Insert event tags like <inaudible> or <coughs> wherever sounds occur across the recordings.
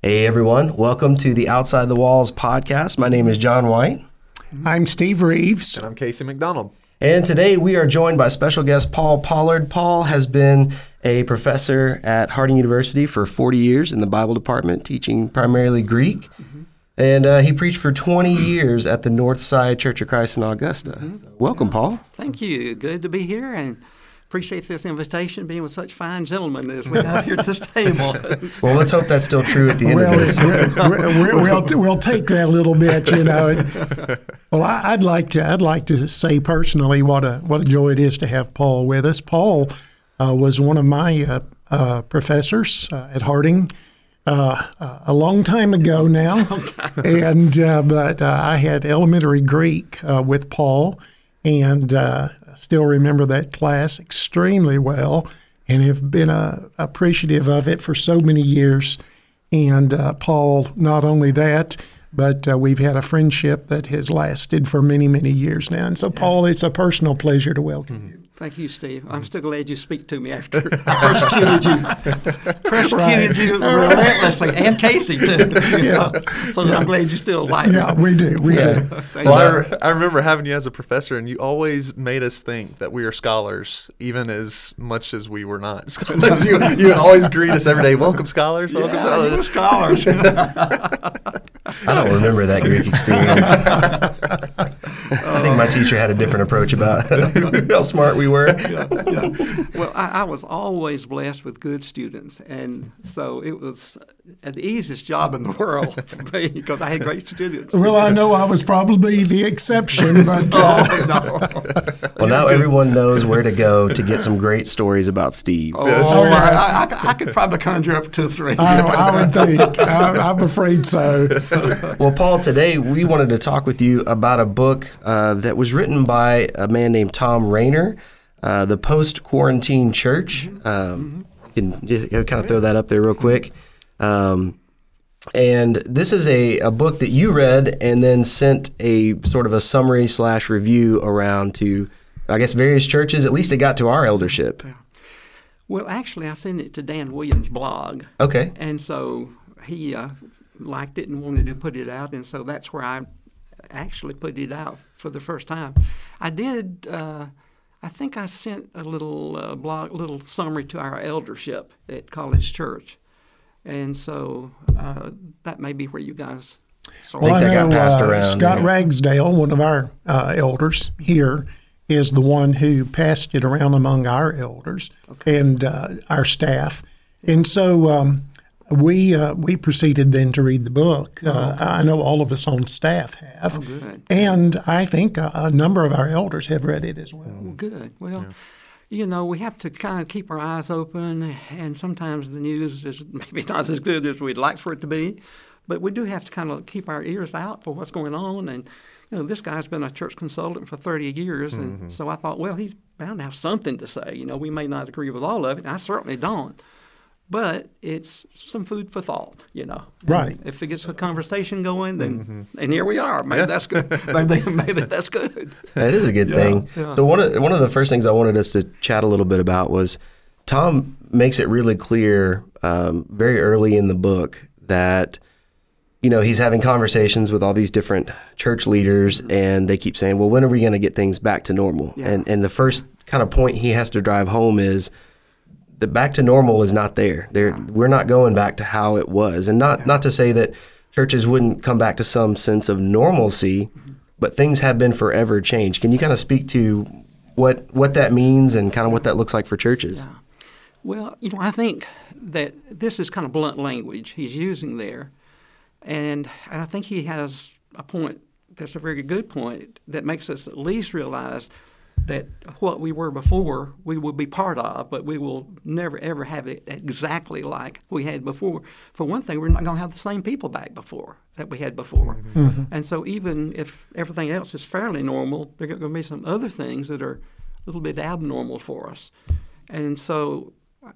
Hey everyone, welcome to the Outside the Walls podcast. My name is John White. I'm Steve Reeves. And I'm Casey McDonald. And today we are joined by special guest Paul Pollard. Paul has been a professor at Harding University for 40 years in the Bible department, teaching primarily Greek. Mm-hmm. And uh, he preached for 20 years at the Northside Church of Christ in Augusta. Mm-hmm. So welcome, Paul. Thank you. Good to be here. And appreciate this invitation, being with such fine gentlemen as we have here at this table. <laughs> well, let's hope that's still true at the end well, of this. we will we'll take that a little bit, you know. <laughs> well, I, would like to I'd like to say personally what a what a joy it is to have Paul with us. Paul uh, was one of my uh, uh, professors uh, at Harding. Uh, uh, a long time ago now, <laughs> and but I had elementary Greek with Paul, and still remember that class extremely well and have been uh, appreciative of it for so many years. And uh, Paul, not only that, but uh, we've had a friendship that has lasted for many, many years now. And so, Paul, it's a personal pleasure to welcome mm-hmm. you. Thank you, Steve. I'm mm. still glad you speak to me after I <laughs> persecuted you, persecuted right. you relentlessly, and Casey too. <laughs> <laughs> Yeah. So yeah. I'm glad you still like. Yeah, me. we do. We yeah. do. well, I, I remember having you as a professor, and you always made us think that we are scholars, even as much as we were not scholars. you, you would always greet us every day. Welcome, scholars. Welcome, yeah, scholars. scholars. I don't remember that Greek experience. I think my teacher had a different approach about <laughs> <laughs> how smart we were. Yeah, yeah. Well, I, I, was always blessed with good students, and so it was the easiest job in the world for me because I had great students. Well, I know I was probably the exception, but <laughs> uh, oh, no. Well, now everyone knows where to go to get some great stories about Steve. Oh, oh yes. I, I, I, could probably conjure up two or three. I, I would think. I, I'm afraid so. <laughs> well, Paul, today we wanted to talk with you about a book uh, that was written by a man named Thom Rainer, uh, The Post Quarantine Church. Mm-hmm. Um, you can kind of throw that up there real quick. Um, and this is a, a book that you read and then sent a sort of a summary slash review around to, I guess, various churches. At least it got to our eldership. Well, actually, I sent it to Dan Williams' blog. Okay. And so he uh, liked it and wanted to put it out, and so that's where I actually put it out for the first time. I did. Uh, I think I sent a little uh, blog, little summary to our eldership at College Church, and so uh, that may be where you guys. Saw well, I think that got passed uh, around. Scott yeah. Ragsdale, one of our uh, elders here, is the one who passed it around among our elders okay. and uh, our staff, and so. Um, we uh, we proceeded then to read the book. Uh, oh, I know all of us on staff have, oh, and I think a, a, number of our elders have read it as well. well good. Well. Yeah. You know, we have to kind of keep our eyes open, and sometimes the news is <laughs> maybe not as good as we'd like for it to be, but we do have to kind of keep our ears out for what's going on. And you know, this guy's been a church consultant for 30 years, and mm-hmm. so I thought, well, he's bound to have something to say. You know, we may not agree with all of it. I certainly don't but it's some food for thought, you know. Right. And if it gets a conversation going, then mm-hmm. and here we are. Maybe yeah. that's good. <laughs> maybe, maybe that's good. That is a good yeah. thing. Yeah. So one of one of the first things I wanted us to chat a little bit about was Thom makes it really clear um, very early in the book that you know he's having conversations with all these different church leaders, mm-hmm. and they keep saying, "Well, when are we going to get things back to normal?" And and the first kind of point he has to drive home is the back to normal is not there. There, we're not going back to how it was, and not not to say that churches wouldn't come back to some sense of normalcy, but things have been forever changed. Can you kind of speak to what what that means and kind of what that looks like for churches? Yeah. Well, you know, I think that this is kind of blunt language he's using there, and I think he has a point that's a very good point that makes us at least realize that what we were before we will be part of, but we will never ever have it exactly like we had before. For one thing, we're not going to have the same people back before that we had before. Mm-hmm. And so even if everything else is fairly normal, there are going to be some other things that are a little bit abnormal for us. And so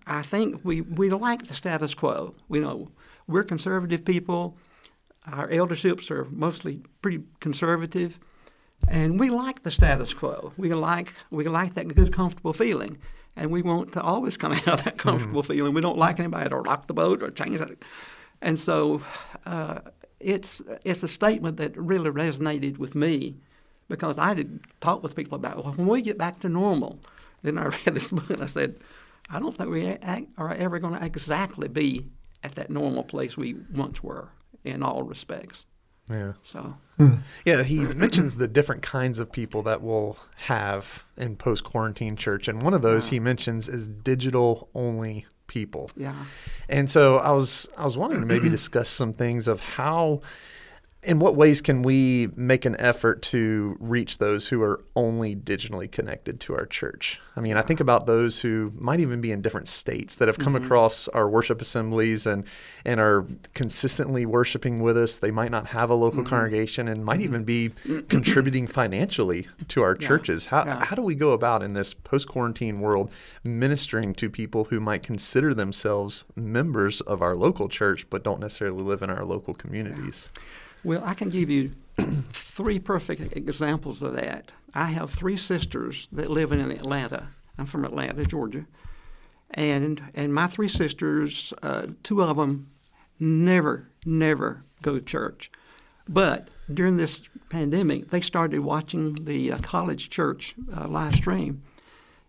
I think we, we like the status quo. We know we're conservative people. Our elderships are mostly pretty conservative and we like the status quo. We like we like that good, comfortable feeling, and we want to always kind <laughs> of have that comfortable mm-hmm. feeling. We don't like anybody to rock the boat or change that. And so uh, it's it's a statement that really resonated with me because I did talk with people about well, when we get back to normal. Then I <laughs> read this book and I said, I don't think we are ever going to exactly be at that normal place we once were in all respects. Yeah. So. Hmm. Yeah, he <clears throat> mentions the different kinds of people that we'll have in post quarantine church, and one of those he mentions is digital only people. Yeah. And so I was I was wanting to maybe <clears throat> discuss some things of how in what ways can we make an effort to reach those who are only digitally connected to our church? I mean, I think about those who might even be in different states that have come mm-hmm. across our worship assemblies and and are consistently worshiping with us. They might not have a local mm-hmm. congregation and might even be <clears throat> contributing financially to our yeah. churches. How yeah. how do we go about in this post quarantine world ministering to people who might consider themselves members of our local church but don't necessarily live in our local communities? Yeah. Well, I can give you three perfect examples of that. I have three sisters that live in Atlanta. I'm from Atlanta, Georgia, and and my three sisters, uh, two of them, never never go to church, but during this pandemic, they started watching the uh, college church uh, live stream,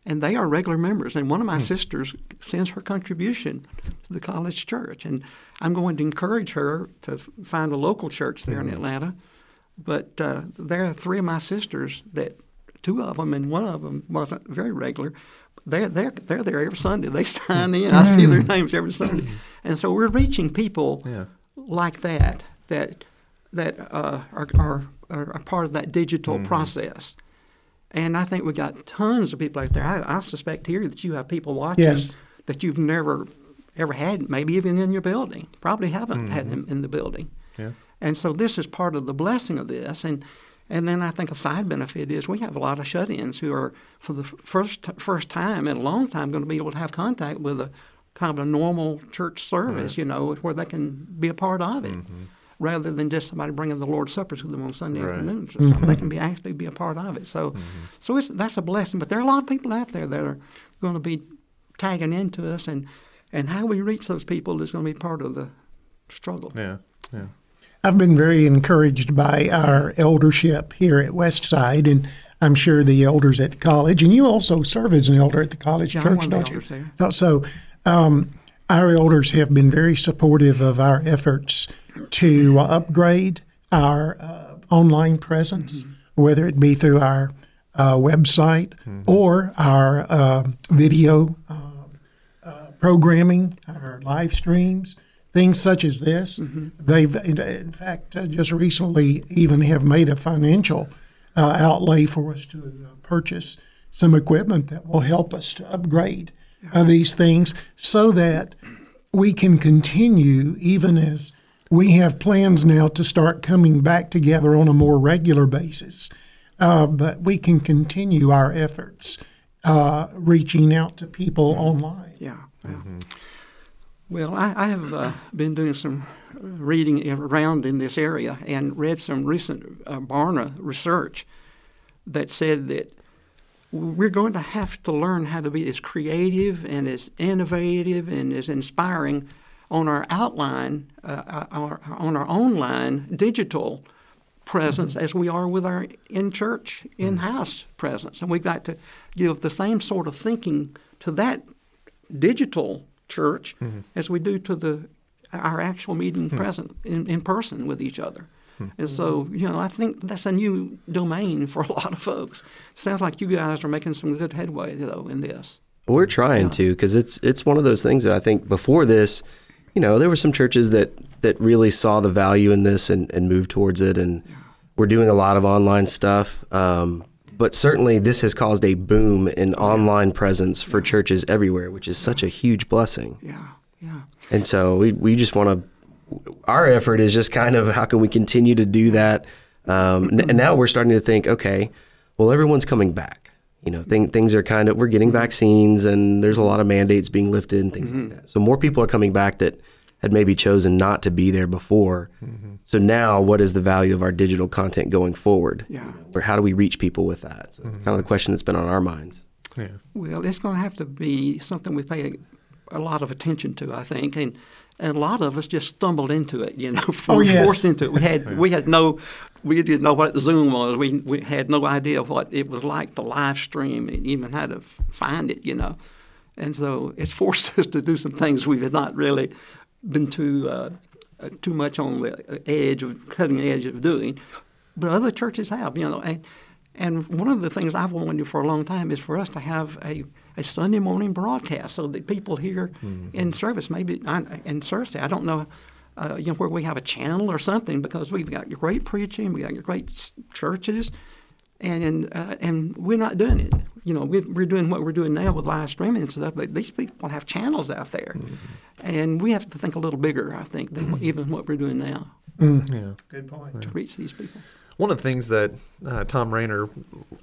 and they are regular members. And one of my hmm. sisters sends her contribution to the college church, and I'm going to encourage her to find a local church there mm-hmm. in Atlanta. But uh, there are three of my sisters that two of them and one of them wasn't very regular. They're, they're, they're there every Sunday. They <laughs> sign in. I see their mm. names every Sunday. And so we're reaching people yeah. like that that that uh, are, are, are part of that digital mm-hmm. process. And I think we've got tons of people out there. I, I suspect here that you have people watching yes. that you've never ever had, maybe even in your building. Probably haven't mm-hmm. had them in the building. Yeah. And so this is part of the blessing of this. And and then I think a side benefit is we have a lot of shut-ins who are for the first first time in a long time going to be able to have contact with a kind of a normal church service, right. you know, where they can be a part of it. Mm-hmm. Rather than just somebody bringing the Lord's Supper to them on Sunday right. afternoons or something, mm-hmm. they can be actually be a part of it. So, mm-hmm. so it's, that's a blessing. But there are a lot of people out there that are going to be tagging into us, and and how we reach those people is going to be part of the struggle. Yeah, yeah. I've been very encouraged by our eldership here at Westside, and I'm sure the elders at the college, and you also serve as an elder at the college yeah, church, don't you? There. So, um, our elders have been very supportive of our efforts to uh, upgrade our uh, online presence, mm-hmm. whether it be through our uh, website mm-hmm. or our uh, video uh, programming, our live streams, things such as this. Mm-hmm. They've, in fact, uh, just recently even have made a financial uh, outlay for us to uh, purchase some equipment that will help us to upgrade uh, these things so that we can continue even as we have plans now to start coming back together on a more regular basis. Uh, but we can continue our efforts uh, reaching out to people online. Yeah. Mm-hmm. Well, I, I have uh, been doing some reading around in this area and read some recent uh, Barna research that said that we're going to have to learn how to be as creative and as innovative and as inspiring on our outline, uh, our, uh, on our online digital presence mm-hmm. as we are with our in church, in house mm-hmm. presence. And we've got to give the same sort of thinking to that digital church mm-hmm. as we do to the our actual meeting mm-hmm. present in, in person with each other. Mm-hmm. And so, you know, I think that's a new domain <laughs> for a lot of folks. Sounds like you guys are making some good headway, though, in this. We're trying yeah. to because it's it's one of those things that I think before this, you know, there were some churches that that really saw the value in this and, and moved towards it, and yeah. we're doing a lot of online stuff. Um, but certainly this has caused a boom in online presence for churches everywhere, which is such a huge blessing. Yeah, yeah. And so we, we just want to, our effort is just kind of how can we continue to do that? Um, and now we're starting to think, okay, well, everyone's coming back. You know, thing, things are kind of, we're getting vaccines and there's a lot of mandates being lifted and things mm-hmm. like that. So more people are coming back that had maybe chosen not to be there before. Mm-hmm. So now, what is the value of our digital content going forward? Yeah. Or how do we reach people with that? So it's mm-hmm. kind of the question that's been on our minds. Yeah. Well, it's going to have to be something we pay a, a lot of attention to, I think. And and a lot of us just stumbled into it, you know, for, <laughs> Oh, yes. forced into it. We had we had no, we didn't know what the Zoom was. We we had no idea what it was like to live stream and even how to find it, you know, and so it's forced <laughs> us to do some things we had not really been too uh, too much on the edge of cutting edge of doing, but other churches have, you know, and and one of the things I've wanted for a long time is for us to have a, a Sunday morning broadcast so that people here in service, maybe in Searcy, I don't know, uh, you know, where we have a channel or something because we've got great preaching, we've got great s- churches, and uh, and we're not doing it. You know, we're, we're doing what we're doing now with live streaming and stuff, but these people have channels out there, mm-hmm. and we have to think a little bigger, I think, than mm-hmm. even what we're doing now mm-hmm. Yeah. Good point. to reach these people. One of the things that uh, Thom Rainer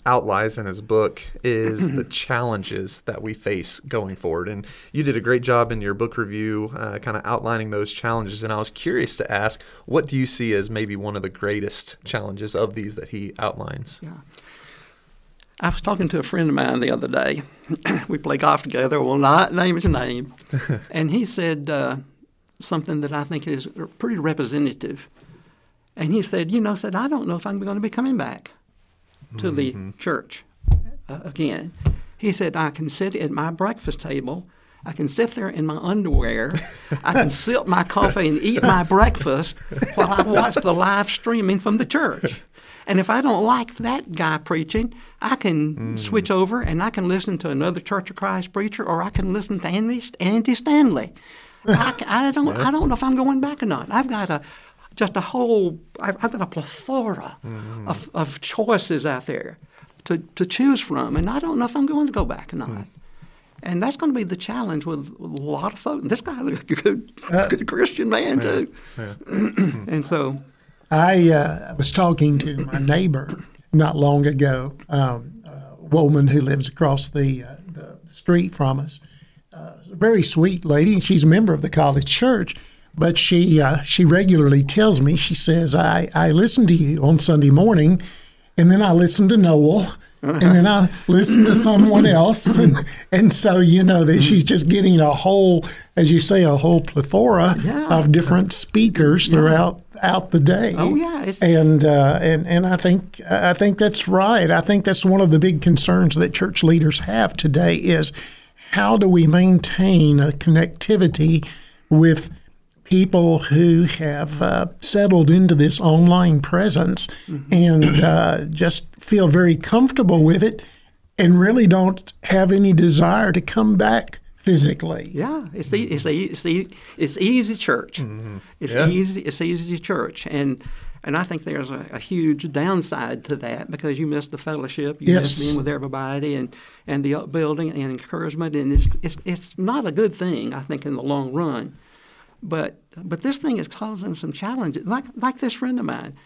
outlines in his book is the <clears throat> challenges that we face going forward. And you did a great job in your book review, uh, kind of outlining those challenges. And I was curious to ask, what do you see as maybe one of the greatest challenges of these that he outlines? Yeah. I was talking to a friend of mine the other day. <clears throat> we play golf together. Will not name his name. <laughs> and he said uh, something that I think is pretty representative. And he said, You know, said, I don't know if I'm going to be coming back to the church uh, again. He said, I can sit at my breakfast table. I can sit there in my underwear. I can <laughs> sip my coffee and eat my breakfast while I watch the live streaming from the church. And if I don't like that guy preaching, I can switch over and I can listen to another Church of Christ preacher, or I can listen to Andy, Andy Stanley. <laughs> I, I don't. I don't know if I'm going back or not. I've got a just a whole. I've, I've got a plethora of, of choices out there to, to choose from, and I don't know if I'm going to go back or not. And that's going to be the challenge with, with a lot of folks. This guy's a good, good Christian man too, <clears throat> and so I uh, was talking to my neighbor not long ago, um, a woman who lives across the, uh, the street from us. Uh, a very sweet lady, and she's a member of the college church. But she uh, she regularly tells me, she says, I, I listen to you on Sunday morning, and then I listen to Noel, and then I listen to someone else. <laughs> And, and so, you know, that she's just getting a whole, as you say, a whole plethora Yeah. of different speakers throughout out the day. Oh, yeah, and uh, and and I think I think that's right. I think that's one of the big concerns that church leaders have today is how do we maintain a connectivity with people who have uh, settled into this online presence and uh, just feel very comfortable with it and really don't have any desire to come back physically. Yeah, it's the it's the it's the it's easy church. It's Yeah. easy it's easy church, and and I think there's a, a huge downside to that because you miss the fellowship, you miss being with everybody, and and the upbuilding and encouragement, and it's it's it's not a good thing I think in the long run. But but this thing is causing some challenges. Like like this friend of mine,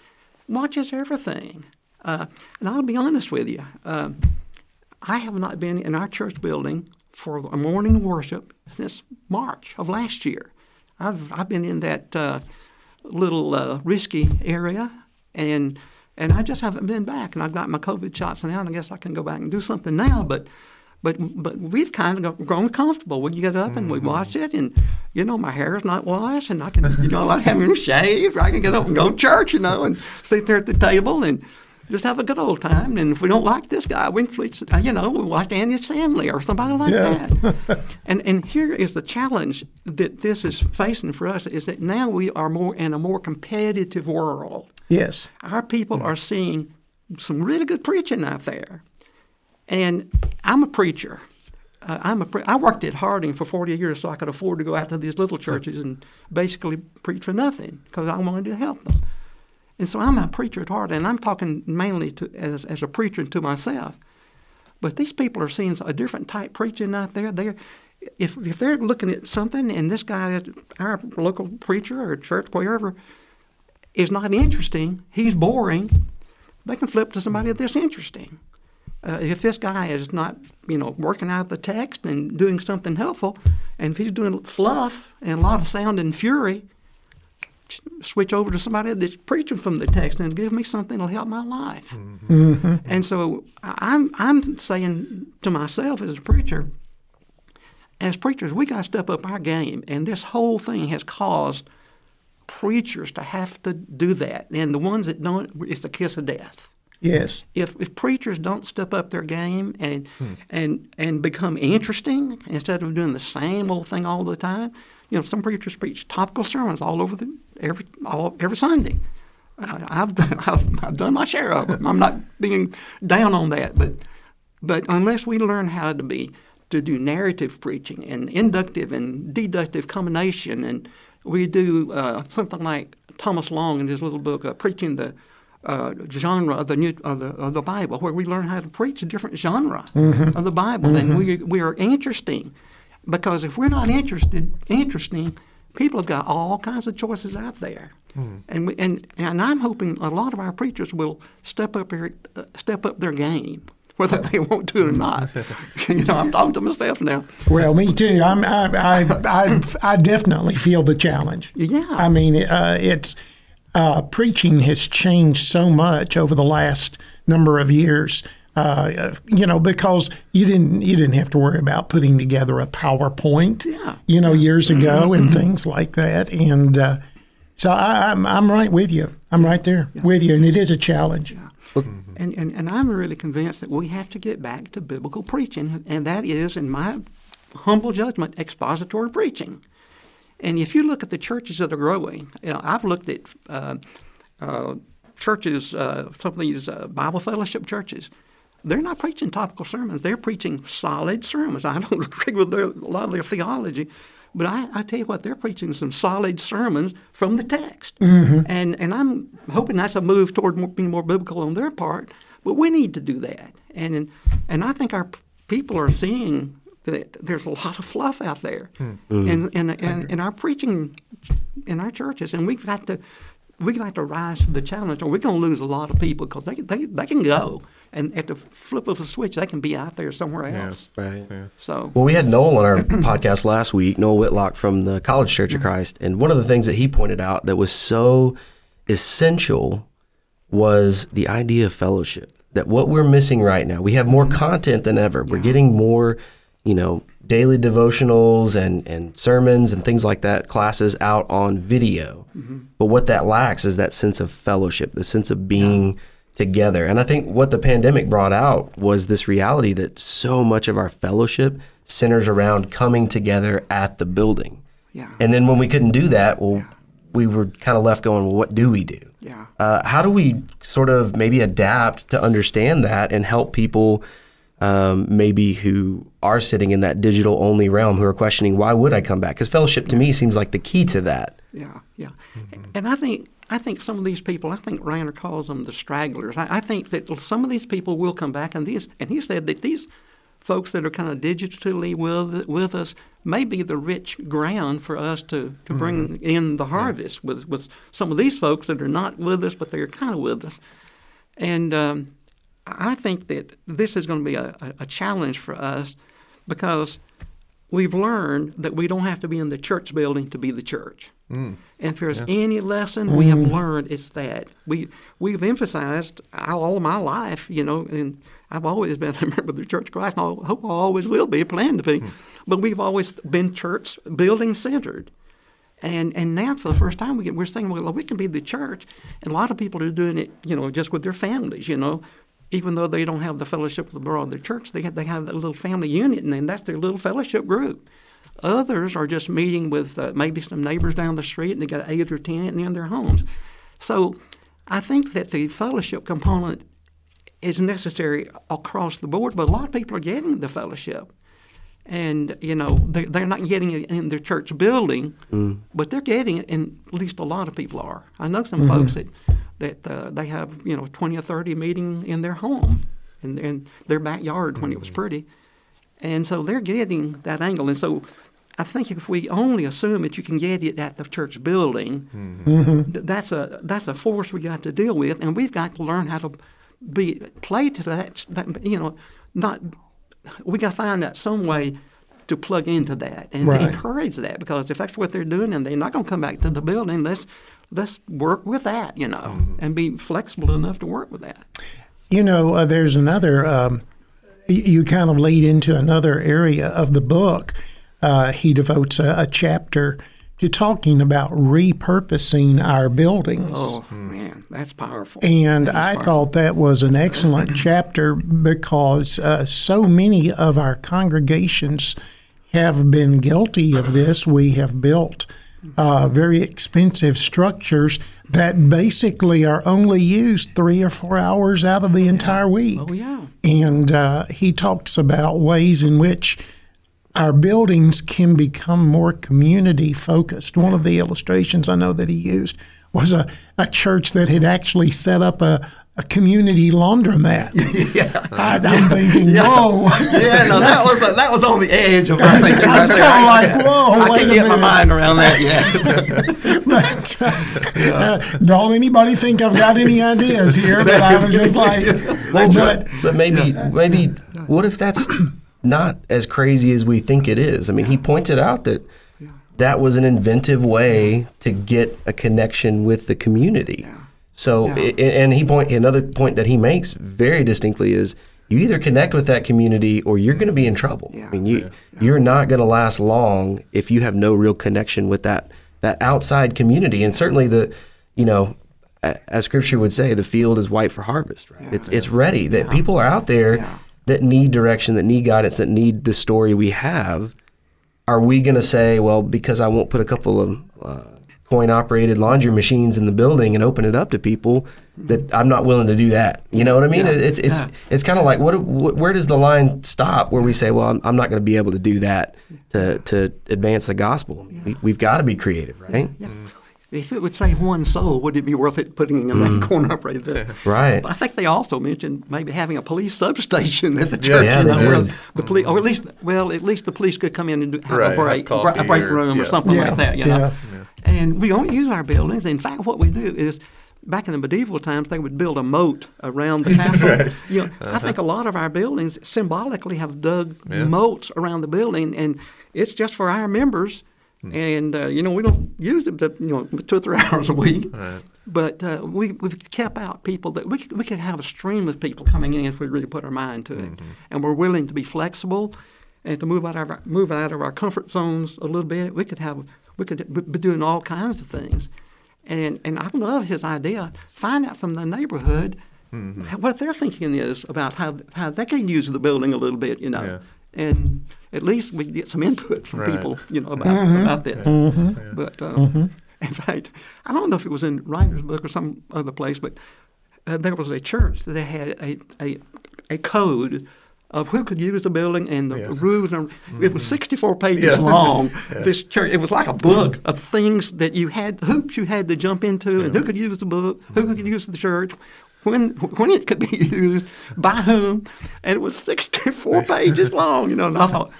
watches everything, uh, and I'll be honest with you. Um, I have not been in our church building for a morning worship since March of last year. I've I've been in that uh, little uh, risky area, and and I just haven't been back. And I've got my COVID shots now, and I guess I can go back and do something now. But but but we've kind of grown comfortable. We get up and we mm-hmm. watch it, and you know my hair is not washed, and I can you know I haven't shaved. I can get up and go to church, you know, and sit there at the table and just have a good old time. And if we don't like this guy, we can, fleet- you know, we watch Andy Stanley or somebody like Yeah. that. <laughs> and and here is the challenge that this is facing for us is that now we are more in a more competitive world. Yes. Our people mm. are seeing some really good preaching out there, and I'm a preacher. Uh, I'm a pre- I worked at Harding for 40 years so I could afford to go out to these little churches and basically preach for nothing because I wanted to help them. And so I'm a preacher at heart, and I'm talking mainly to as, as a preacher to myself. But these people are seeing a different type preaching out there. They're if if they're looking at something and this guy, our local preacher or church, wherever, is not interesting, he's boring, they can flip to somebody that's interesting. Uh, if this guy is not, you know, working out the text and doing something helpful, and if he's doing fluff and a lot of sound and fury, switch over to somebody that's preaching from the text and give me something that'll help my life. And so I'm I'm saying to myself as a preacher, as preachers, we got to step up our game. And this whole thing has caused preachers to have to do that. And the ones that don't, it's the kiss of death. Yes. If, if preachers don't step up their game and and and become interesting instead of doing the same old thing all the time, you know, some preachers preach topical sermons all over the every all every Sunday. Uh, I've, done, <laughs> I've I've done my share of them. I'm not being down on that, but but unless we learn how to be to do narrative preaching and inductive and deductive combination, and we do uh, something like Thomas Long in his little book, uh, preaching the uh, genre of the new of the, of the Bible, where we learn how to preach a different genre Mm-hmm. of the Bible, and we we are interesting, because if we're not interested interesting, people have got all kinds of choices out there, and we, and and I'm hoping a lot of our preachers will step up their uh, step up their game, whether they want to or not. <laughs> you know, I'm talking to myself now. Well, me too. I'm, I, I, I, I definitely feel the challenge. Yeah. I mean, uh, it's uh, preaching has changed so much over the last number of years. Uh, you know, because you didn't you didn't have to worry about putting together a PowerPoint. Yeah. You know, years ago and things like that, and uh, so I, I'm I'm right with you. I'm right there with you, and it is a challenge. And, and, and I'm really convinced that we have to get back to biblical preaching, and that is, in my humble judgment, expository preaching. And if you look at the churches that are growing, you know, I've looked at uh, uh, churches, uh, some of these uh, Bible fellowship churches. They're not preaching topical sermons. They're preaching solid sermons. I don't <laughs> agree with their, a lot of their theology, but I, I tell you what, they're preaching some solid sermons from the text. And, and I'm hoping that's a move toward more, being more biblical on their part, but we need to do that. And, and I think our people are seeing that there's a lot of fluff out there in, in, in, in our preaching in our churches, and we've got to we've got to rise to the challenge, or we're going to lose a lot of people because they, they they can go, and at the flip of a switch, they can be out there somewhere else. Right. So Well, we had Noel on our <clears throat> podcast last week, Noel Whitlock from the College Church of mm-hmm. Christ, and one of the things that he pointed out that was so essential was the idea of fellowship. That what we're missing right now, we have more content than ever. We're getting more, you know, daily devotionals and and sermons and things like that, classes out on video. But what that lacks is that sense of fellowship, the sense of being together. And I think what the pandemic brought out was this reality that so much of our fellowship centers around coming together at the building. yeah, And then when we couldn't do that, well, we were kind of left going, well, what do we do? yeah. Uh, how do we sort of maybe adapt to understand that and help people um, maybe who are sitting in that digital only realm who are questioning why would I come back? Because fellowship to me seems like the key to that. Yeah, yeah. And I think I think some of these people, I think Rainer calls them the stragglers. I, I think that some of these people will come back, and these, and he said that these folks that are kind of digitally with with us may be the rich ground for us to, to bring in the harvest with with some of these folks that are not with us, but they're kind of with us. And um, I think that this is going to be a, a, a challenge for us because we've learned that we don't have to be in the church building to be the church. Mm. And if there's any lesson we have mm. learned, it's that. We we've emphasized all of my life, you know, and I've always been <laughs> a member of the Church of Christ, and I hope I always will be, plan to be. Hmm. But we've always been church building centered. And and now for the first time we get, we're saying well we can be the church, and a lot of people are doing it you know just with their families you know, even though they don't have the fellowship of the broad of the church they have, they have that little family unit and then that's their little fellowship group. Others are just meeting with uh, maybe some neighbors down the street and they got eight or ten in their homes. So I think that the fellowship component is necessary across the board, but a lot of people are getting the fellowship and you know they, they're not getting it in their church building, but they're getting it, and at least a lot of people are. I know some folks that that uh, they have you know twenty or thirty meeting in their home, in, in their backyard when it was mm-hmm. pretty, and so they're getting that angle. And so I think if we only assume that you can get it at the church building, mm-hmm. Mm-hmm. th- that's a that's a force we got to deal with, and we've got to learn how to be play to that. that you know, not we got to find out some way to plug into that and Right. to encourage that because if that's what they're doing and they're not going to come back to the building, let's let's work with that, you know, and be flexible enough to work with that. You know, uh, there's another, um, you kind of lead into another area of the book uh, he devotes a, a, chapter to talking about repurposing our buildings. Oh man, that's powerful. And that's I powerful. thought that was an excellent <clears throat> chapter because uh, so many of our congregations have been guilty of this. We have built uh, very expensive structures that basically are only used three or four hours out of the entire week. Oh yeah. And uh, he talks about ways in which our buildings can become more community focused. One of the illustrations I know that he used was a, a church that had actually set up a, a community laundromat. <laughs> yeah. I, am thinking, whoa. Yeah, no, that was that was on the edge of my thinking. I was kind of like, whoa, I wait can a get my mind around that. Yeah. <laughs> but uh, uh, don't anybody think I've got any ideas here? But I was just like, <laughs> Well, but but, but maybe maybe what if that's not as crazy as we think it is? I mean, he pointed out that that was an inventive way to get a connection with the community. So, Yeah. i- and he point another point that he makes very distinctly is you either connect with that community or you're going to be in trouble. Yeah. I mean, you you're not going to last long if you have no real connection with that that outside community, and certainly the you know. As Scripture would say, the field is white for harvest. Right? it's it's ready. That people are out there Yeah. that need direction, that need guidance, that need the story we have. Are we going to say, well, because I won't put a couple of uh, coin operated laundry machines in the building and open it up to people, that I'm not willing to do that? You know what I mean? Yeah. It's it's Yeah. it's kind of like what, what where does the line stop where we say, well, I'm, I'm not going to be able to do that to to advance the gospel. We, we've got to be creative, right? Yeah. If it would save one soul, would it be worth it putting in that mm. corner right there? <laughs> Right. I think they also mentioned maybe having a police substation at the church. Yeah, you they know, did. the police, or at least, well, at least the police could come in and do, have Right, a break, coffee a break or- room or yeah. something Yeah, like that. You know, yeah. And we don't use our buildings. In fact, what we do is. Back in the medieval times, they would build a moat around the <laughs> castle. You know, I think a lot of our buildings symbolically have dug Yeah. moats around the building, and it's just for our members. And uh, you know, we don't use it, but, you know, <laughs> two or three hours a week. Right. But uh, we, we've kept out people that we could, we could have a stream of people coming in if we really put our mind to it. And we're willing to be flexible and to move out of our, move out of our comfort zones a little bit. We could have we could be doing all kinds of things. And and I love his idea. Find out from the neighborhood how- what their thinking is about how how they can use the building a little bit, you know. Yeah. And at least we get some input from Right. people, you know, about about this. But uh, in fact, I don't know if it was in Rainer's book or some other place, but uh, there was a church that had a, a, a code of who could use the building and the Yes. rules. And it was mm-hmm. 64 pages Yeah. long. <laughs> This church, it was like a book of things that you had, hoops you had to jump into, and who could use the book, who mm-hmm. could use the church. When, when it could be <laughs> used, by whom, and it was 64 <laughs> pages long, you know. And I thought,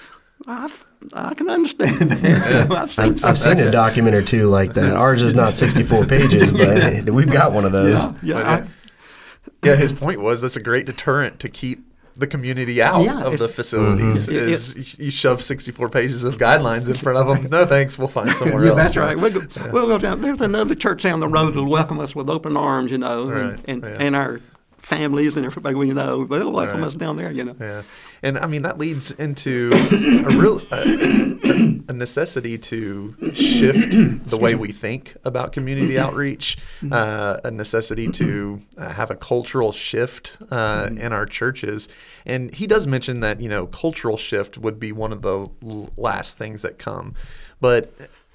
I've, I can understand that. I've seen I've, I've seen a document or two like that. Ours is not 64 pages, but we've got one of those. Yeah, yeah, I- Yeah, his point was that's a great deterrent to keep the community out Yeah, of the facilities. Mhm. It- Is you- you shove sixty-four pages of guidelines in front of them? No, thanks. We'll find <laughs> somewhere Yeah, else. that's right. We'll go, we'll go down. There's another church down the road that'll welcome us with open arms, you know, Right, and, and, yeah. and our families and everybody we know. They'll welcome Right. us down there, you know. Yeah, and I mean that leads into a <coughs> real a, a necessity to shift the way we think about community outreach, uh, a necessity to uh, have a cultural shift uh, in our churches. And he does mention that you know cultural shift would be one of the last things that come, but.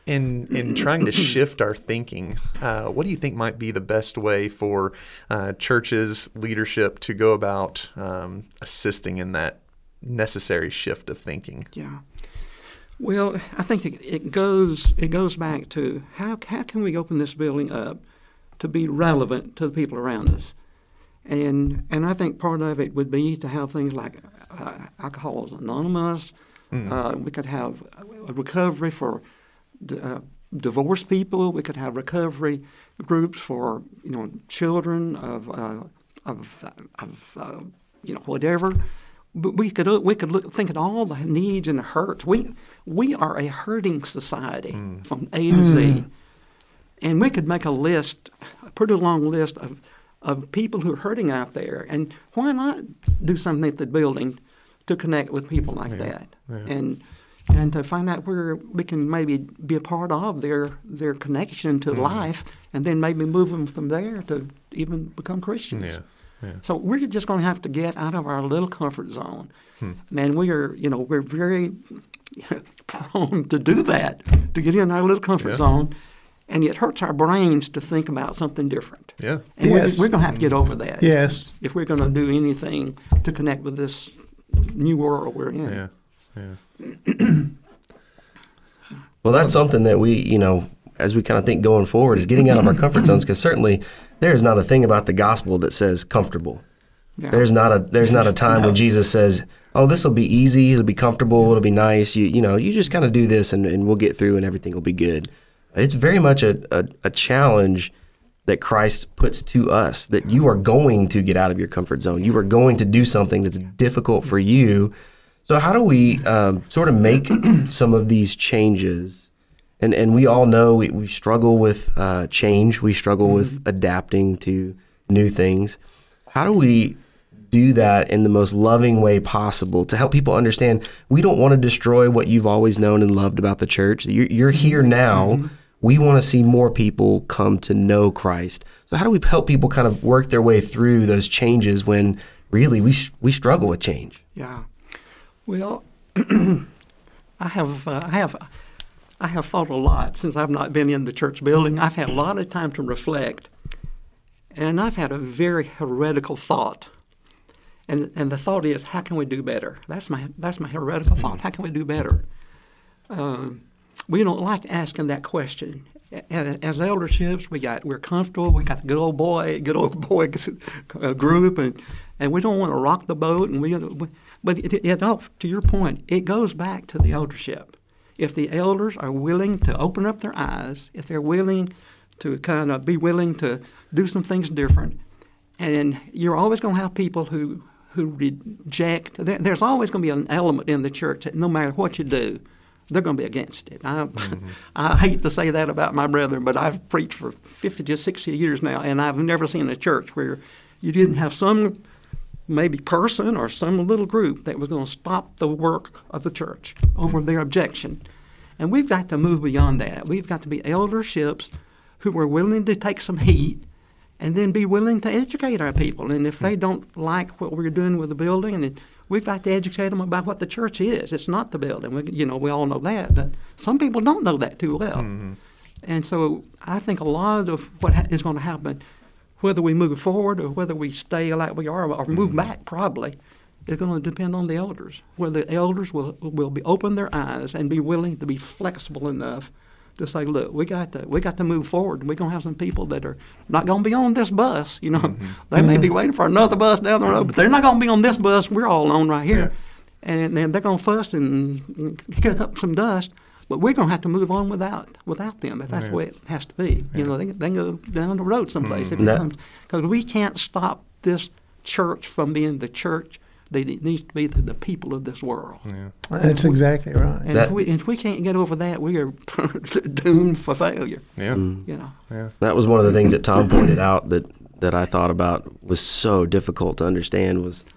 In, in trying to <clears throat> shift our thinking, uh, what do you think might be the best way for uh, churches, leadership to go about um, assisting in that necessary shift of thinking? Yeah. Well, I think it, it goes it goes back to how how can we open this building up to be relevant to the people around us, and and I think part of it would be to have things like uh, Alcoholics Anonymous. Uh, we could have a recovery for uh, divorced people. We could have recovery groups for you know children of uh, of of uh, you know whatever. But we could we could look, think at all the needs and the hurts. We we are a hurting society from A to Z, and we could make a list, a pretty long list of of people who are hurting out there. And why not do something at the building to connect with people like that? And and to find out where we can maybe be a part of their their connection to mm-hmm. life, and then maybe move them from there to even become Christians. Yeah. Yeah. So we're just going to have to get out of our little comfort zone. Hmm. Man, we are, you know, we're very <laughs> prone to do that, to get in our little comfort yeah. zone, and it hurts our brains to think about something different. Yeah. And yes. we're, we're going to have to get over that. Yes. If we're going to do anything to connect with this new world we're in. Yeah. Yeah. <clears throat> well, that's something that we, you know, as we kind of think going forward, is getting out of our comfort zones because certainly there is not a thing about the gospel that says comfortable. Yeah. There's not a there's not a time no. when Jesus says, "Oh, this will be easy. It'll be comfortable. It'll be nice. You you know, you just kind of do this and, and we'll get through and everything will be good." It's very much a, a, a challenge that Christ puts to us that you are going to get out of your comfort zone. You are going to do something that's difficult for you so how do we um, sort of make <clears throat> some of these changes? And and we all know we, we struggle with uh, change. We struggle mm-hmm. with adapting to new things. How do we do that in the most loving way possible to help people understand we don't want to destroy what you've always known and loved about the church. You're, you're here now. Mm-hmm. We want to see more people come to know Christ. So how do we help people kind of work their way through those changes when really we we struggle with change? Yeah. Well, <clears throat> I have uh, I have I have thought a lot since I've not been in the church building. I've had a lot of time to reflect, and I've had a very heretical thought. And and the thought is, how can we do better? That's my that's my heretical thought. How can we do better? Um, we don't like asking that question. As elderships, we got we're comfortable. We got the good old boy, good old <laughs> boy <laughs> group, and and we don't want to rock the boat. And we, but it, it, to your point, it goes back to the eldership. If the elders are willing to open up their eyes, if they're willing to kind of be willing to do some things different, and you're always going to have people who who reject. There, there's always going to be an element in the church that no matter what you do, they're going to be against it. I, mm-hmm. <laughs> I hate to say that about my brethren, but I've preached for 50 to 60 years now, and I've never seen a church where you didn't have some maybe person or some little group that was going to stop the work of the church over their objection. And we've got to move beyond that. We've got to be elderships who are willing to take some heat and then be willing to educate our people. And if they don't like what we're doing with the building, and we've got to educate them about what the church is. It's not the building. We, you know, we all know that, but some people don't know that too well. Mm-hmm. And so I think a lot of what ha- is going to happen whether we move forward or whether we stay like we are or move mm-hmm. back, probably, is going to depend on the elders. Whether the elders will will be open their eyes and be willing to be flexible enough to say, look, we got to we got to move forward. We're going to have some people that are not going to be on this bus. You know, mm-hmm. <laughs> they may be mm-hmm. waiting for another bus down the road, but they're not going to be on this bus we're all on right here. Yeah. And then they're going to fuss and kick up some dust. But we're going to have to move on without without them if that's the way it has to be. You know, they, they go down the road someplace mm-hmm. if it comes. Because we can't stop this church from being the church that it needs to be to the people of this world. Yeah. That's we, exactly right. And if, we, if we can't get over that, we are <laughs> doomed for failure. Yeah. Mm. You know. Yeah. That was one of the things that Thom pointed out that that I thought about was so difficult to understand was –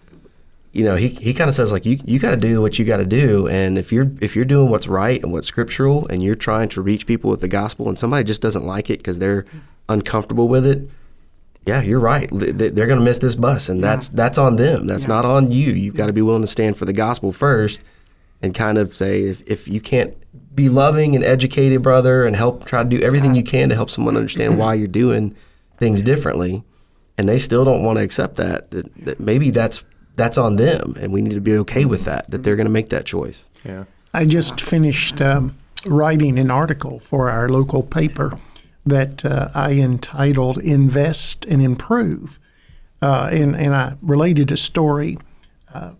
you know, he, he kind of says like you you got to do what you got to do, and if you're if you're doing what's right and what's scriptural, and you're trying to reach people with the gospel, and somebody just doesn't like it because they're uncomfortable with it, yeah, you're right. They're going to miss this bus, and yeah. that's that's on them. That's yeah. not on you. You've got to be willing to stand for the gospel first, and kind of say if if you can't be loving and educated, brother, and help try to do everything you can to help someone understand why you're doing things differently, and they still don't want to accept that, that, that maybe that's that's on them, and we need to be okay with that. That they're going to make that choice. Yeah. I just finished um, writing an article for our local paper that uh, I entitled "Invest and Improve," uh, and and I related a story. Uh,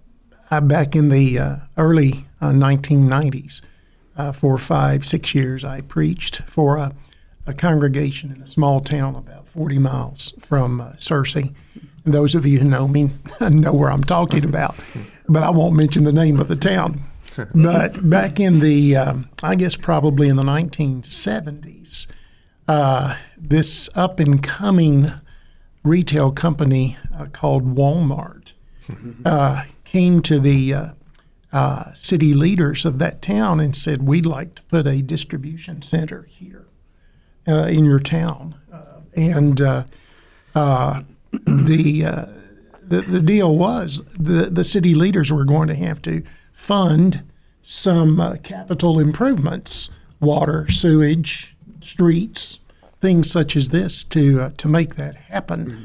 I, back in the uh, early 1990s, uh, uh, for five six years, I preached for a, a, congregation in a small town about 40 miles from Searcy those of you who know me <laughs> know where I'm talking about, but I won't mention the name of the town. <laughs> but back in the, um, I guess probably in the 1970s, uh, this up and coming retail company uh, called Walmart <laughs> uh, came to the uh, uh, city leaders of that town and said, We'd like to put a distribution center here uh, in your town. Uh, and uh, uh, the, uh, the, the deal was the, the city leaders were going to have to fund some capital improvements water, sewage, streets, things such as this to, to make that happen. Mm-hmm.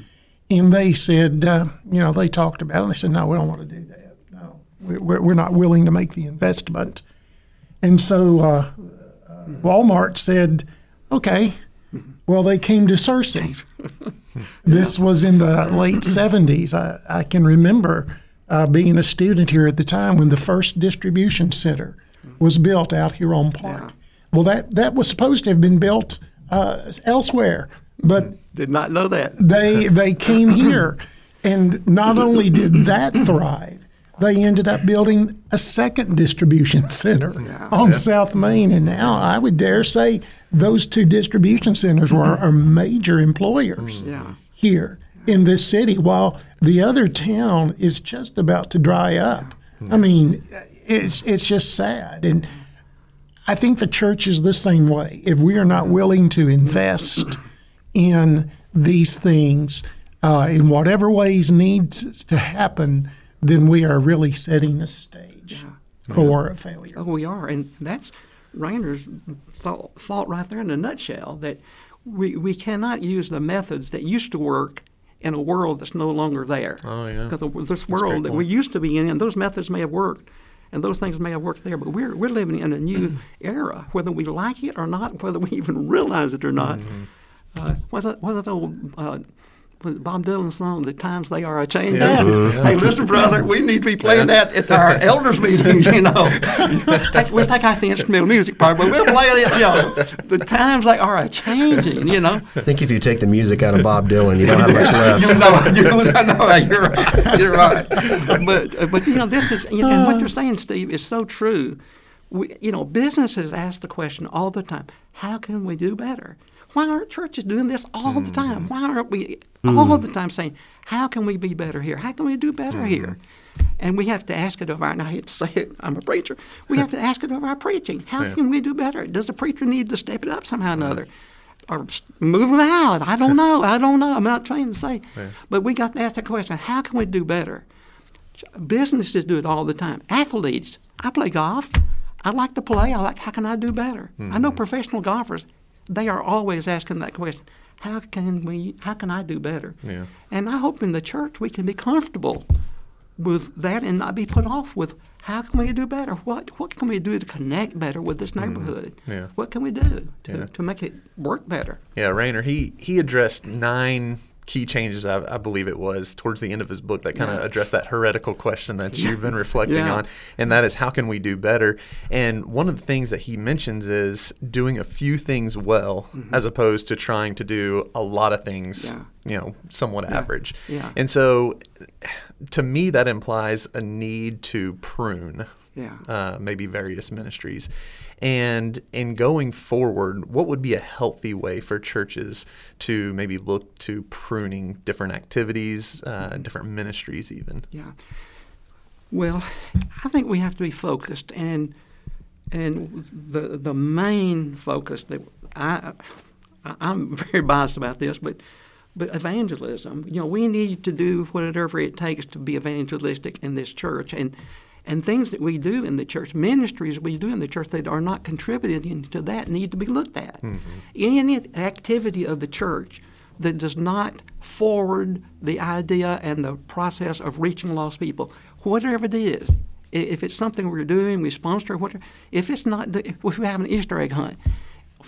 And they said, you know, they talked about it and they said, No, we don't want to do that No, we're, we're not willing to make the investment. And so uh, uh, Walmart said, okay, well, they came to Searcy. <laughs> this was in the late <clears throat> 70s. I, I can remember uh, being a student here at the time when the first distribution center was built out here on Park. Well, that, that was supposed to have been built uh, elsewhere, but did not know that. they, they came here. <clears throat> And not only did that thrive, they ended up building a second distribution <laughs> center yeah. on yeah. South Main. And now I would dare say those two distribution centers were are major employers mm. yeah. here in this city, while the other town is just about to dry up. I mean, it's it's just sad. And I think the church is the same way. If we are not willing to invest in these things uh, in whatever ways needs to happen, then we are really setting the stage yeah. for a failure. Oh, we are, and that's Rainer's thought, thought right there in a nutshell that we, we cannot use the methods that used to work in a world that's no longer there. Oh, yeah. Because this world that we used to be in, and those methods may have worked, and those things may have worked there, but we're, we're living in a new <clears throat> era, whether we like it or not, whether we even realize it or not. Mm-hmm. Uh, what's that, what's that old uh, Bob Dylan song, "The Times They Are a Changing." Yeah. Yeah. Hey, listen, brother, we need to be playing that at our elders' meetings. You know, take, we'll take out the instrumental music part, but we'll play it. You know, the times they are a changing. You know. I think if you take the music out of Bob Dylan, you don't have much left. you know, you know, you're right. You're right. But uh, but you know, this is you know, and what you're saying, Steve, is so true. We, you know, businesses ask the question all the time: How can we do better? Why aren't churches doing this all mm-hmm. the time? Why aren't we mm-hmm. all the time saying, how can we be better here? How can we do better mm-hmm. here? And we have to ask it of our, and I hate to say it, I'm a preacher, we have to ask it of our preaching. How yeah. can we do better? Does the preacher need to step it up somehow or another? Or move them out? I don't <laughs> know. I don't know. I'm not trying to say. Yeah. But we got to ask the question how can we do better? Businesses do it all the time. Athletes, I play golf. I like to play. I like, how can I do better? Mm-hmm. I know mm-hmm. professional golfers, they are always asking that question how can we how can I do better? Yeah. And I hope in the church we can be comfortable with that and not be put off with how can we do better? What what can we do to connect better with this mm-hmm. neighborhood? Mm, yeah. What can we do to, yeah. to make it work better? Yeah, Rainer, he he addressed nine key changes, I, I, believe it was, towards the end of his book that kind of yeah. addressed that heretical question that you've been reflecting yeah. on, and that is how can we do better? And one of the things that he mentions is doing a few things well mm-hmm. as opposed to trying to do a lot of things, yeah. you know, somewhat average. Yeah. And so to me, that implies a need to prune. Yeah. Uh, maybe various ministries. And in going forward, what would be a healthy way for churches to maybe look to pruning different activities, uh, mm-hmm. different ministries, even? Yeah. Well, I think we have to be focused, and and the the main focus that I I'm very biased about this, but but evangelism. You know, we need to do whatever it takes to be evangelistic in this church, and and things that we do in the church, ministries we do in the church that are not contributing to that need to be looked at. Mm-hmm. Any activity of the church that does not forward the idea and the process of reaching lost people, whatever it is, if it's something we're doing, we sponsor, whatever, if it's not, if we have an Easter egg hunt,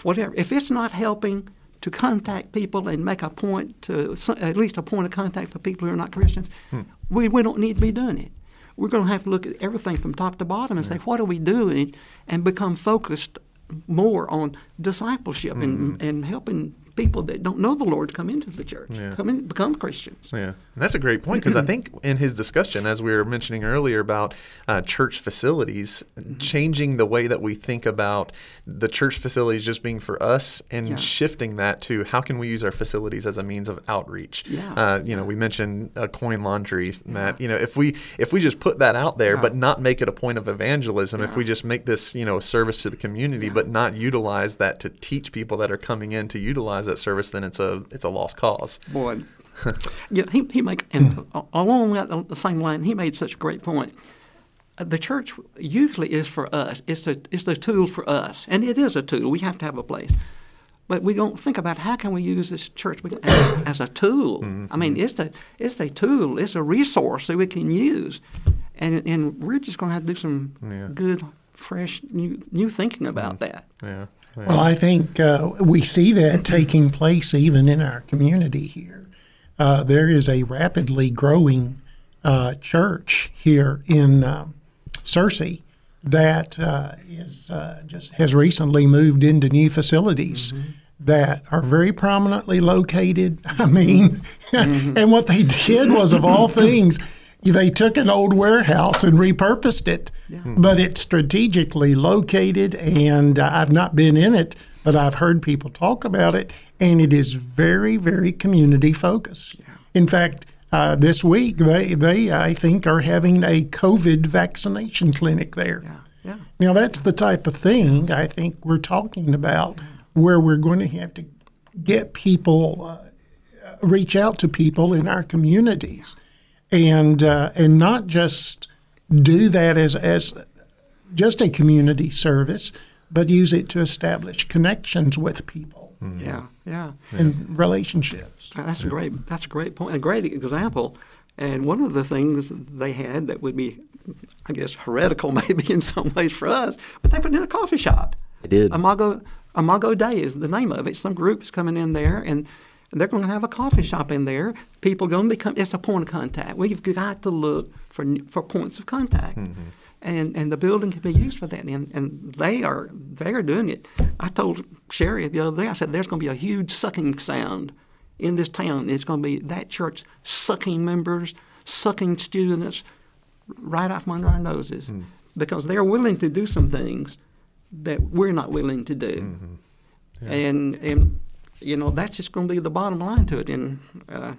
whatever, if it's not helping to contact people and make a point to at least a point of contact for people who are not Christians, hmm. we, we don't need to be doing it we're going to have to look at everything from top to bottom and say, what are we doing, and become focused more on discipleship mm-hmm. and, and helping people that don't know the Lord come into the church, Yeah. come in, become Christians. Yeah, and that's a great point because I think in his discussion, as we were mentioning earlier about uh, church facilities, changing the way that we think about the church facilities just being for us and Yeah. shifting that to how can we use our facilities as a means of outreach. Yeah. Uh, you know, we mentioned uh, coin laundry, Matt. You know, if we if we just put that out there, but not make it a point of evangelism, if we just make this you know a service to the community, but not utilize that to teach people that are coming in to utilize that service, then it's a it's a lost cause. Boy, <laughs> yeah, he he make and along that the same line, he made such a great point. Uh, The church usually is for us. It's a it's a tool for us, and it is a tool. We have to have a place, but we don't think about how can we use this church as, as a tool. I mean, it's a it's a tool. It's a resource that we can use, and and we're just going to have to do some Yeah. good, fresh new new thinking about that. Yeah. Yeah. Well, I think uh, we see that taking place even in our community here. Uh, there is a rapidly growing uh, church here in um, Searcy that uh, is uh, just has recently moved into new facilities that are very prominently located. <laughs> I mean, <laughs> and what they did was, of all <laughs> things, they took an old warehouse and repurposed it, but it's strategically located. And uh, I've not been in it, but I've heard people talk about it, and it is very, very community focused. In fact, uh, this week they they I think are having a COVID vaccination clinic there. Yeah, yeah. Now that's the type of thing I think we're talking about, where we're going to have to get people, uh, reach out to people in our communities, and uh, and not just do that as as just a community service, but use it to establish connections with people Yeah, yeah. and relationships. That's a great. That's a great point. A great example. And one of the things they had that would be, I guess, heretical <laughs> maybe in some ways for us, but they put in a coffee shop. They did. Amago Amago Day is the name of it. Some group is coming in there and. They're going to have a coffee shop in there. People are going to become. It's a point of contact. We've got to look for for points of contact, mm-hmm. and and the building can be used for that. And and they are they are doing it. I told Sherry the other day. I said there's going to be a huge sucking sound in this town. It's going to be that church sucking members, sucking students right off under our noses mm-hmm. because they're willing to do some things that we're not willing to do. Mm-hmm. And, and, you know, that's just going to be the bottom line to it. And uh,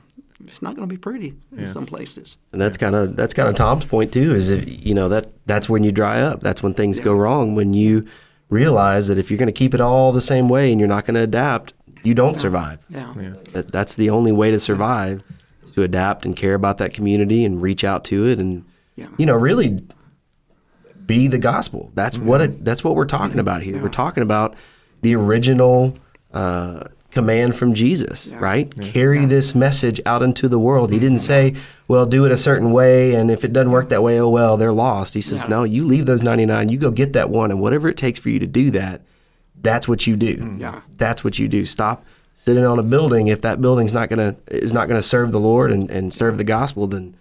it's not going to be pretty in some places. And that's kind of that's kind of Thom's point too. Is if you know that that's when you dry up. That's when things go wrong. When you realize that if you're going to keep it all the same way and you're not going to adapt, you don't survive. Yeah. That, that's the only way to survive is to adapt and care about that community and reach out to it and Yeah. you know really be the gospel. That's what it. That's what we're talking about here. We're talking about the original uh, command from Jesus, right? Carry this message out into the world. He didn't say, "Well, do it a certain way, and if it doesn't work that way, oh well, they're lost." He says, Yeah. "No, you leave those ninety nine. You go get that one, and whatever it takes for you to do that, that's what you do. Yeah. That's what you do. Stop." Sitting on a building, if that building's not gonna is not gonna serve the Lord and, and serve the gospel, then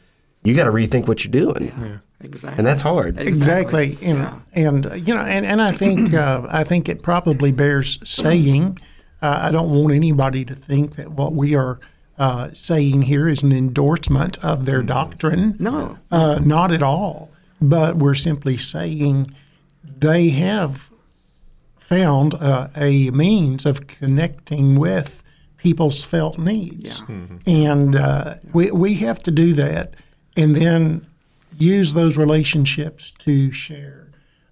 you got to rethink what you're doing, Yeah. Exactly. and that's hard. Exactly, and Yeah. and uh, you know, and, and I think uh, I think it probably bears saying. Uh, I don't want anybody to think that what we are uh, saying here is an endorsement of their doctrine. No. uh, not at all. But we're simply saying they have found uh, a means of connecting with people's felt needs, and uh, we we have to do that, and then use those relationships to share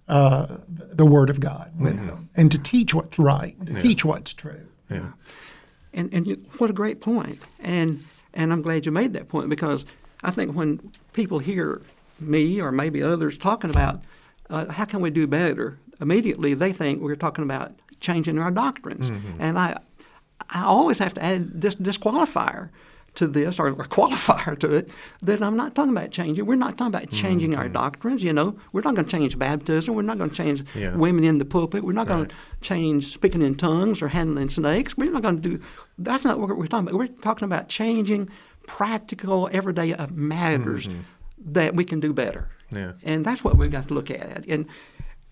uh, the Word of God with them, and to teach what's right, to teach what's true. Yeah. And and you, what a great point. And and I'm glad you made that point because I think when people hear me or maybe others talking about uh, how can we do better, immediately they think we're talking about changing our doctrines. And I I always have to add this disqualifier to this or a <laughs> qualifier to it that I'm not talking about changing. We're not talking about mm, changing our doctrines. You know, we're not going to change baptism. We're not going to change Yeah. women in the pulpit. We're not going to change speaking in tongues or handling snakes. We're not going to do. That's not what we're talking about. We're talking about changing practical, everyday matters mm-hmm. that we can do better. Yeah. And that's what we've got to look at. And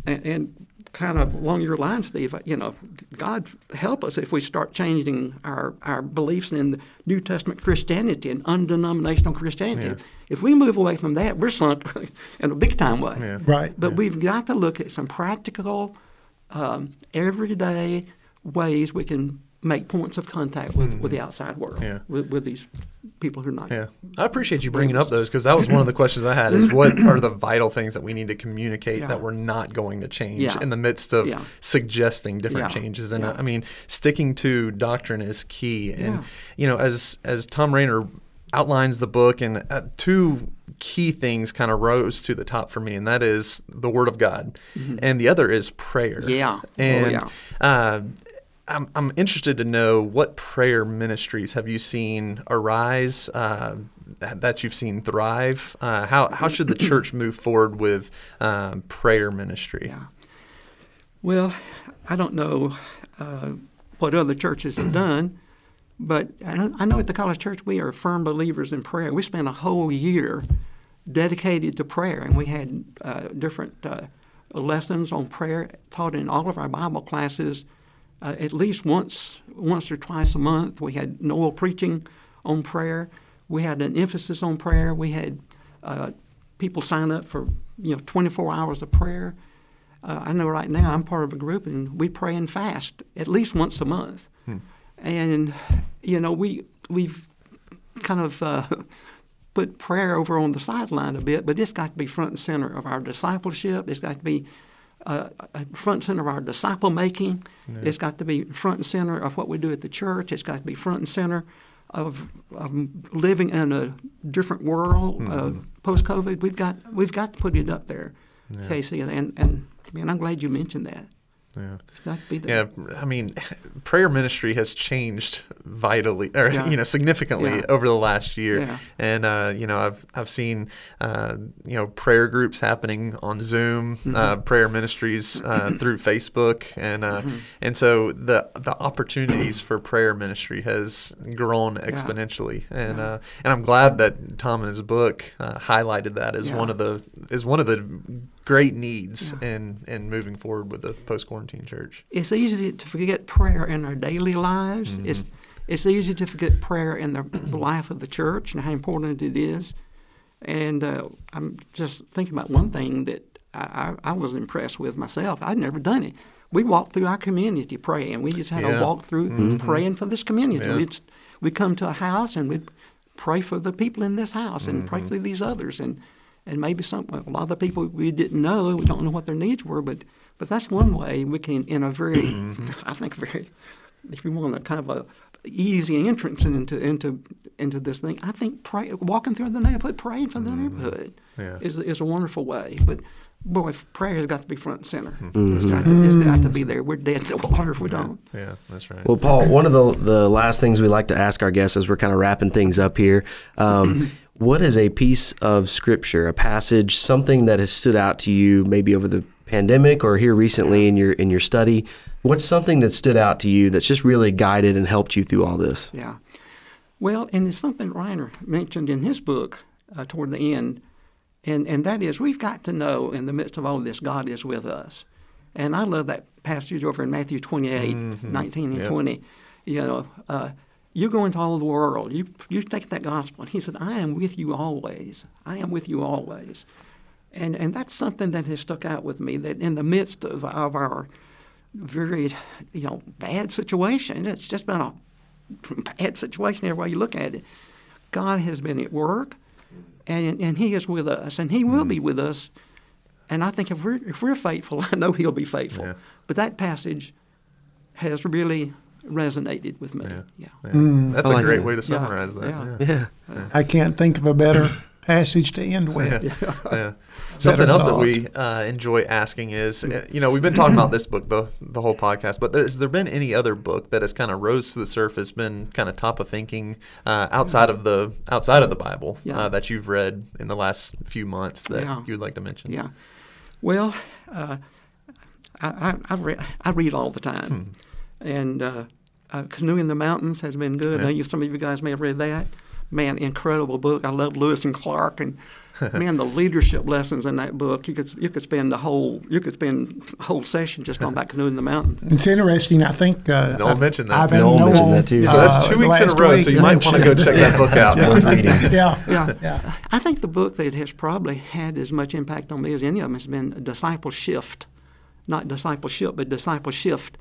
and, and kind of along your lines, Steve, you know, God help us if we start changing our, our beliefs in New Testament Christianity and undenominational Christianity. Yeah. If we move away from that, we're sunk <laughs> in a big time way. Yeah. Right. But we've got to look at some practical, um, everyday ways we can make points of contact with, with the outside world, Mm-hmm. Yeah. with, with these people who are not. Yeah, I appreciate you bringing up those because that was one of the questions I had: is <laughs> what are the vital things that we need to communicate Yeah. that we're not going to change Yeah. in the midst of suggesting different changes? And uh. I mean, sticking to doctrine is key. And you know, as as Thom Rainer outlines the book, and uh, two key things kind of rose to the top for me, and that is the Word of God, and the other is prayer. Mm-hmm. Yeah. Oh, yeah. uh, I'm, I'm interested to know what prayer ministries have you seen arise, uh, that you've seen thrive? Uh, how, how should the church move forward with um, prayer ministry? Yeah. Well, I don't know uh, what other churches have done, but I know, I know at the College Church we are firm believers in prayer. We spent a whole year dedicated to prayer, and we had uh, different uh, lessons on prayer taught in all of our Bible classes. Uh, at least once, once or twice a month, we had Noel preaching on prayer. We had an emphasis on prayer. We had uh, people sign up for you know 24 hours of prayer. Uh, I know right now I'm part of a group and we pray and fast at least once a month. And you know we we've kind of uh, <laughs> put prayer over on the sideline a bit, but it's got to be front and center of our discipleship. It's got to be uh, uh, front and center of our disciple making. It's got to be front and center of what we do at the church. It's got to be front and center of, of living in a different world uh, post COVID. We've got we've got to put it up there, Casey. And and man, I'm glad you mentioned that. Yeah. It's got to be there. Yeah, I mean, <laughs> prayer ministry has changed vitally, or Yeah. you know, significantly Yeah. over the last year. Yeah. And uh, you know, I've I've seen uh, you know prayer groups happening on Zoom, Mm-hmm. uh, prayer ministries uh, <clears throat> through Facebook, and uh, Mm-hmm. and so the the opportunities for prayer ministry has grown exponentially. And uh, and I'm glad that Thom in his book uh, highlighted that as one of the as one of the great needs in in moving forward with the post quarantine church. it's easy to forget prayer in our daily lives. Mm-hmm. It's it's easy to forget prayer in the <clears throat> life of the church and how important it is. And uh, I'm just thinking about one thing that I, I, I was impressed with myself. I'd never done it. We walked through our community praying. We just had Yeah. a walk through mm-hmm. praying for this community. Yeah. We'd, we'd come to a house and we'd pray for the people in this house and mm-hmm. pray for these others and and maybe some a lot of the people we didn't know we don't know what their needs were but but that's one way we can in a very mm-hmm. <laughs> I think very if you want a kind of a easy entrance into into into this thing. I think pray, walking through the neighborhood praying for the mm-hmm. neighborhood Yeah. is is a wonderful way. But boy prayer has got to be front and center. Mm-hmm. It's, got to, it's got to be there. We're dead to water if we don't. Yeah, that's right. Well, Paul, one of the the last things we like to ask our guests as we're kind of wrapping things up here, um, <clears throat> what is a piece of scripture, a passage, something that has stood out to you, maybe over the pandemic or here recently in your in your study? What's something that stood out to you that's just really guided and helped you through all this? Yeah. Well, and it's something Rainer mentioned in his book uh, toward the end, and, and that is we've got to know in the midst of all of this, God is with us. And I love that passage over in Matthew 28, 19 and Yep. 20. You know, uh, you go into all of the world, you, you take that gospel. And he said, I am with you always. I am with you always. And, and that's something that has stuck out with me that in the midst of, of our very, you know, bad situation, it's just been a bad situation every way you look at it. God has been at work, and and He is with us, and He will be mm-hmm. with us. And I think if we're if we're faithful, <laughs> I know He'll be faithful. Yeah. But that passage has really resonated with me. Yeah. Yeah. Yeah. That's I a like great that. way to Yeah. summarize that. Yeah. Yeah. I can't think of a better <laughs> passage to end with. yeah. <laughs> Something else that we uh, enjoy asking is, uh, you know, we've been talking about this book the the whole podcast, but there, has there been any other book that has kind of rose to the surface, been kind of top of thinking uh, outside of the outside of the Bible Yeah. uh, that you've read in the last few months that Yeah. you would like to mention? Yeah. Well, uh, I, I, I, read, I read all the time. Hmm. And uh, uh, Canoeing the Mountains has been good. I know you, some of you guys may have read that. Man, incredible book. I love Lewis and Clark. And <laughs> man, the leadership lessons in that book, you could you could spend the whole you could spend a whole session just going back canoeing in the mountains. It's interesting. I think uh, Noel mentioned that. I've had Noel mentioned Noel, that too. So that's uh, two weeks in a row. week So you might want to go mentioned- check that book <laughs> out. Worth reading. Yeah, Yeah. yeah. I think the book that has probably had as much impact on me as any of them has been Disciple Shift. Not discipleship, but disciple shift.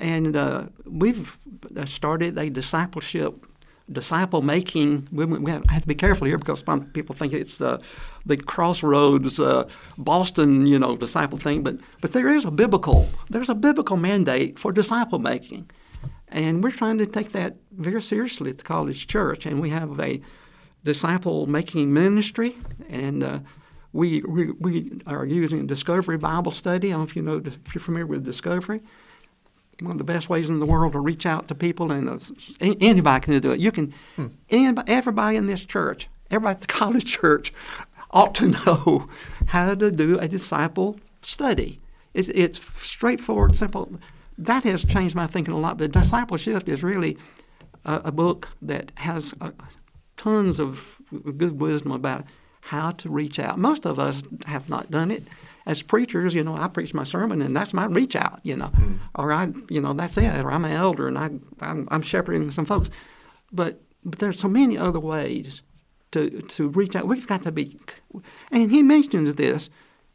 And uh, we've started a discipleship, disciple making. We, we have to be careful here because some people think it's uh, the crossroads uh, Boston, you know, disciple thing. But but there is a biblical there's a biblical mandate for disciple making, and we're trying to take that very seriously at the college church. And we have a disciple making ministry, and uh, we, we we are using Discovery Bible Study. I don't know if you know if you're familiar with Discovery. One of the best ways in the world to reach out to people, and uh, anybody can do it. You can, anybody, everybody in this church, everybody at the <laughs> college church, ought to know how to do a disciple study. It's, it's straightforward, simple. That has changed my thinking a lot. But Disciple Shift is really a, a book that has uh, tons of good wisdom about how to reach out. Most of us have not done it. As preachers, you know, I preach my sermon and that's my reach out, you know, mm-hmm. or I, you know, that's it. Or I'm an elder and I, I'm, I'm shepherding some folks. But, but there's so many other ways to, to reach out. We've got to be, and he mentions this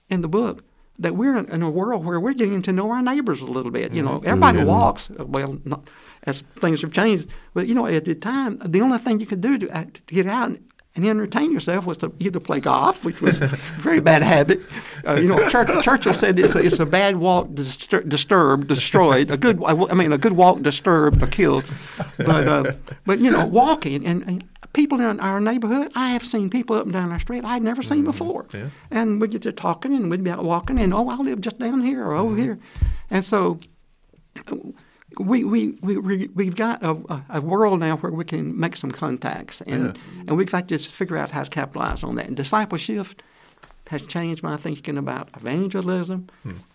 in the book that we're in a world where we're getting to know our neighbors a little bit. You know, mm-hmm. everybody mm-hmm. walks. Well, not, as things have changed, but you know, at the time, the only thing you could do to, to get out and, and entertain yourself was to either play golf, which was a very bad habit. Uh, you know, Churchill, Churchill said it's a, it's a bad walk distur- disturbed, destroyed. A good, I mean, a good walk disturbed or killed. But uh, but you know, walking and, and people in our neighborhood, I have seen people up and down our street I'd never seen before. yeah. And we get to talking and we'd be out walking and, oh, I live just down here or over here. And so we, we, we, we, we've got a, a- world now where we can make some contacts and, and we've got to just figure out how to capitalize on that. And Disciple Shift has changed my thinking about evangelism.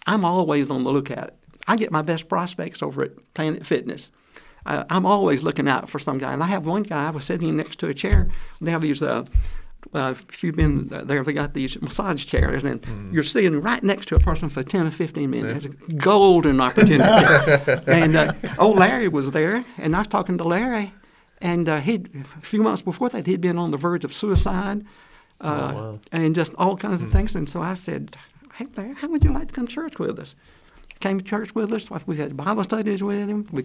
I'm always on the lookout. I get my best prospects over at Planet Fitness. I, I'm always looking out for some guy. And I have one guy, I was sitting next to a chair. They have these, uh, uh, if you've been there, they got these massage chairs, and you're sitting right next to a person for 10 or 15 minutes. It's a golden opportunity. <laughs> and uh, old Larry was there, and I was talking to Larry, and uh, he a few months before that, he'd been on the verge of suicide uh, and just all kinds of things. And so I said, Hey, Larry, how would you like to come to church with us? Came to church with us. We had Bible studies with him. We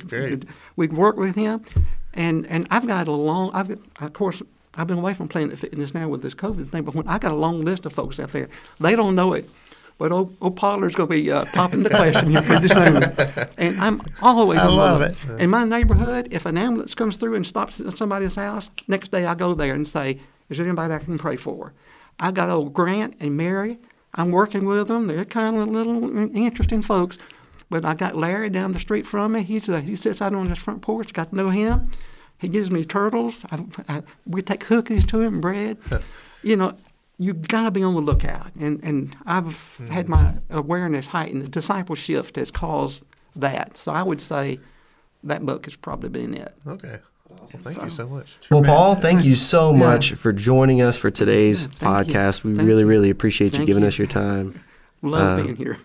we worked with him, and and I've got a long. I've of course I've been away from Planet Fitness now with this COVID thing, but when I got a long list of folks out there, they don't know it. But old, old Pollard's going to be uh, popping the question here pretty soon, <laughs> and I'm always I love it. In my neighborhood, if an ambulance comes through and stops at somebody's house, next day I go there and say, "Is there anybody I can pray for?" I got old Grant and Mary. I'm working with them. They're kind of little interesting folks. But I got Larry down the street from me. He's uh, he sits out on his front porch. Got to know him. He gives me turtles. I, I, we take cookies to him, bread. <laughs> you know, you've got to be on the lookout. And and I've had my awareness heightened. Disciple Shift has caused that. So I would say that book has probably been it. Okay. Well, thank you so much. Well, Paul, thank you so Yeah. much for joining us for today's Yeah, thank you. podcast. We Thank really, you. really appreciate you giving you. us your time. <laughs> Love Uh, being here.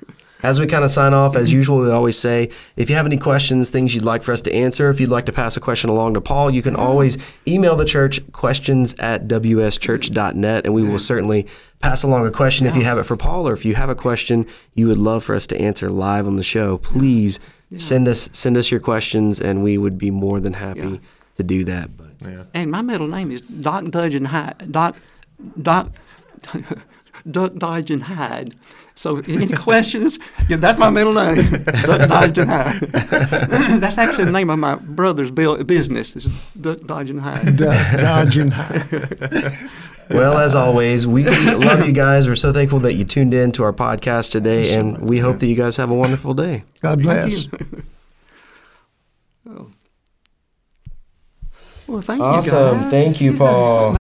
As we kind of sign off, as usual, we always say if you have any questions, things you'd like for us to answer, if you'd like to pass a question along to Paul, you can always email the church questions at wschurch.net, and we will certainly pass along a question if you have it for Paul, or if you have a question you would love for us to answer live on the show. Please send us send us your questions, and we would be more than happy Yeah. to do that. But Yeah. And my middle name is Doc Dudge and Hyde. Doc, Doc, <laughs> Duck Dodge and Hyde. So any questions? Yeah, that's my middle name, Duck Dodge and Hyde. <laughs> that's actually the name of my brother's business. Is Duck Dodge and Hyde. Do- dodging high. <laughs> Well, as always, we love you guys. We're so thankful that you tuned in to our podcast today, and we hope that you guys have a wonderful day. God bless. <laughs> Oh. Well, thank you guys. Thank you, Paul.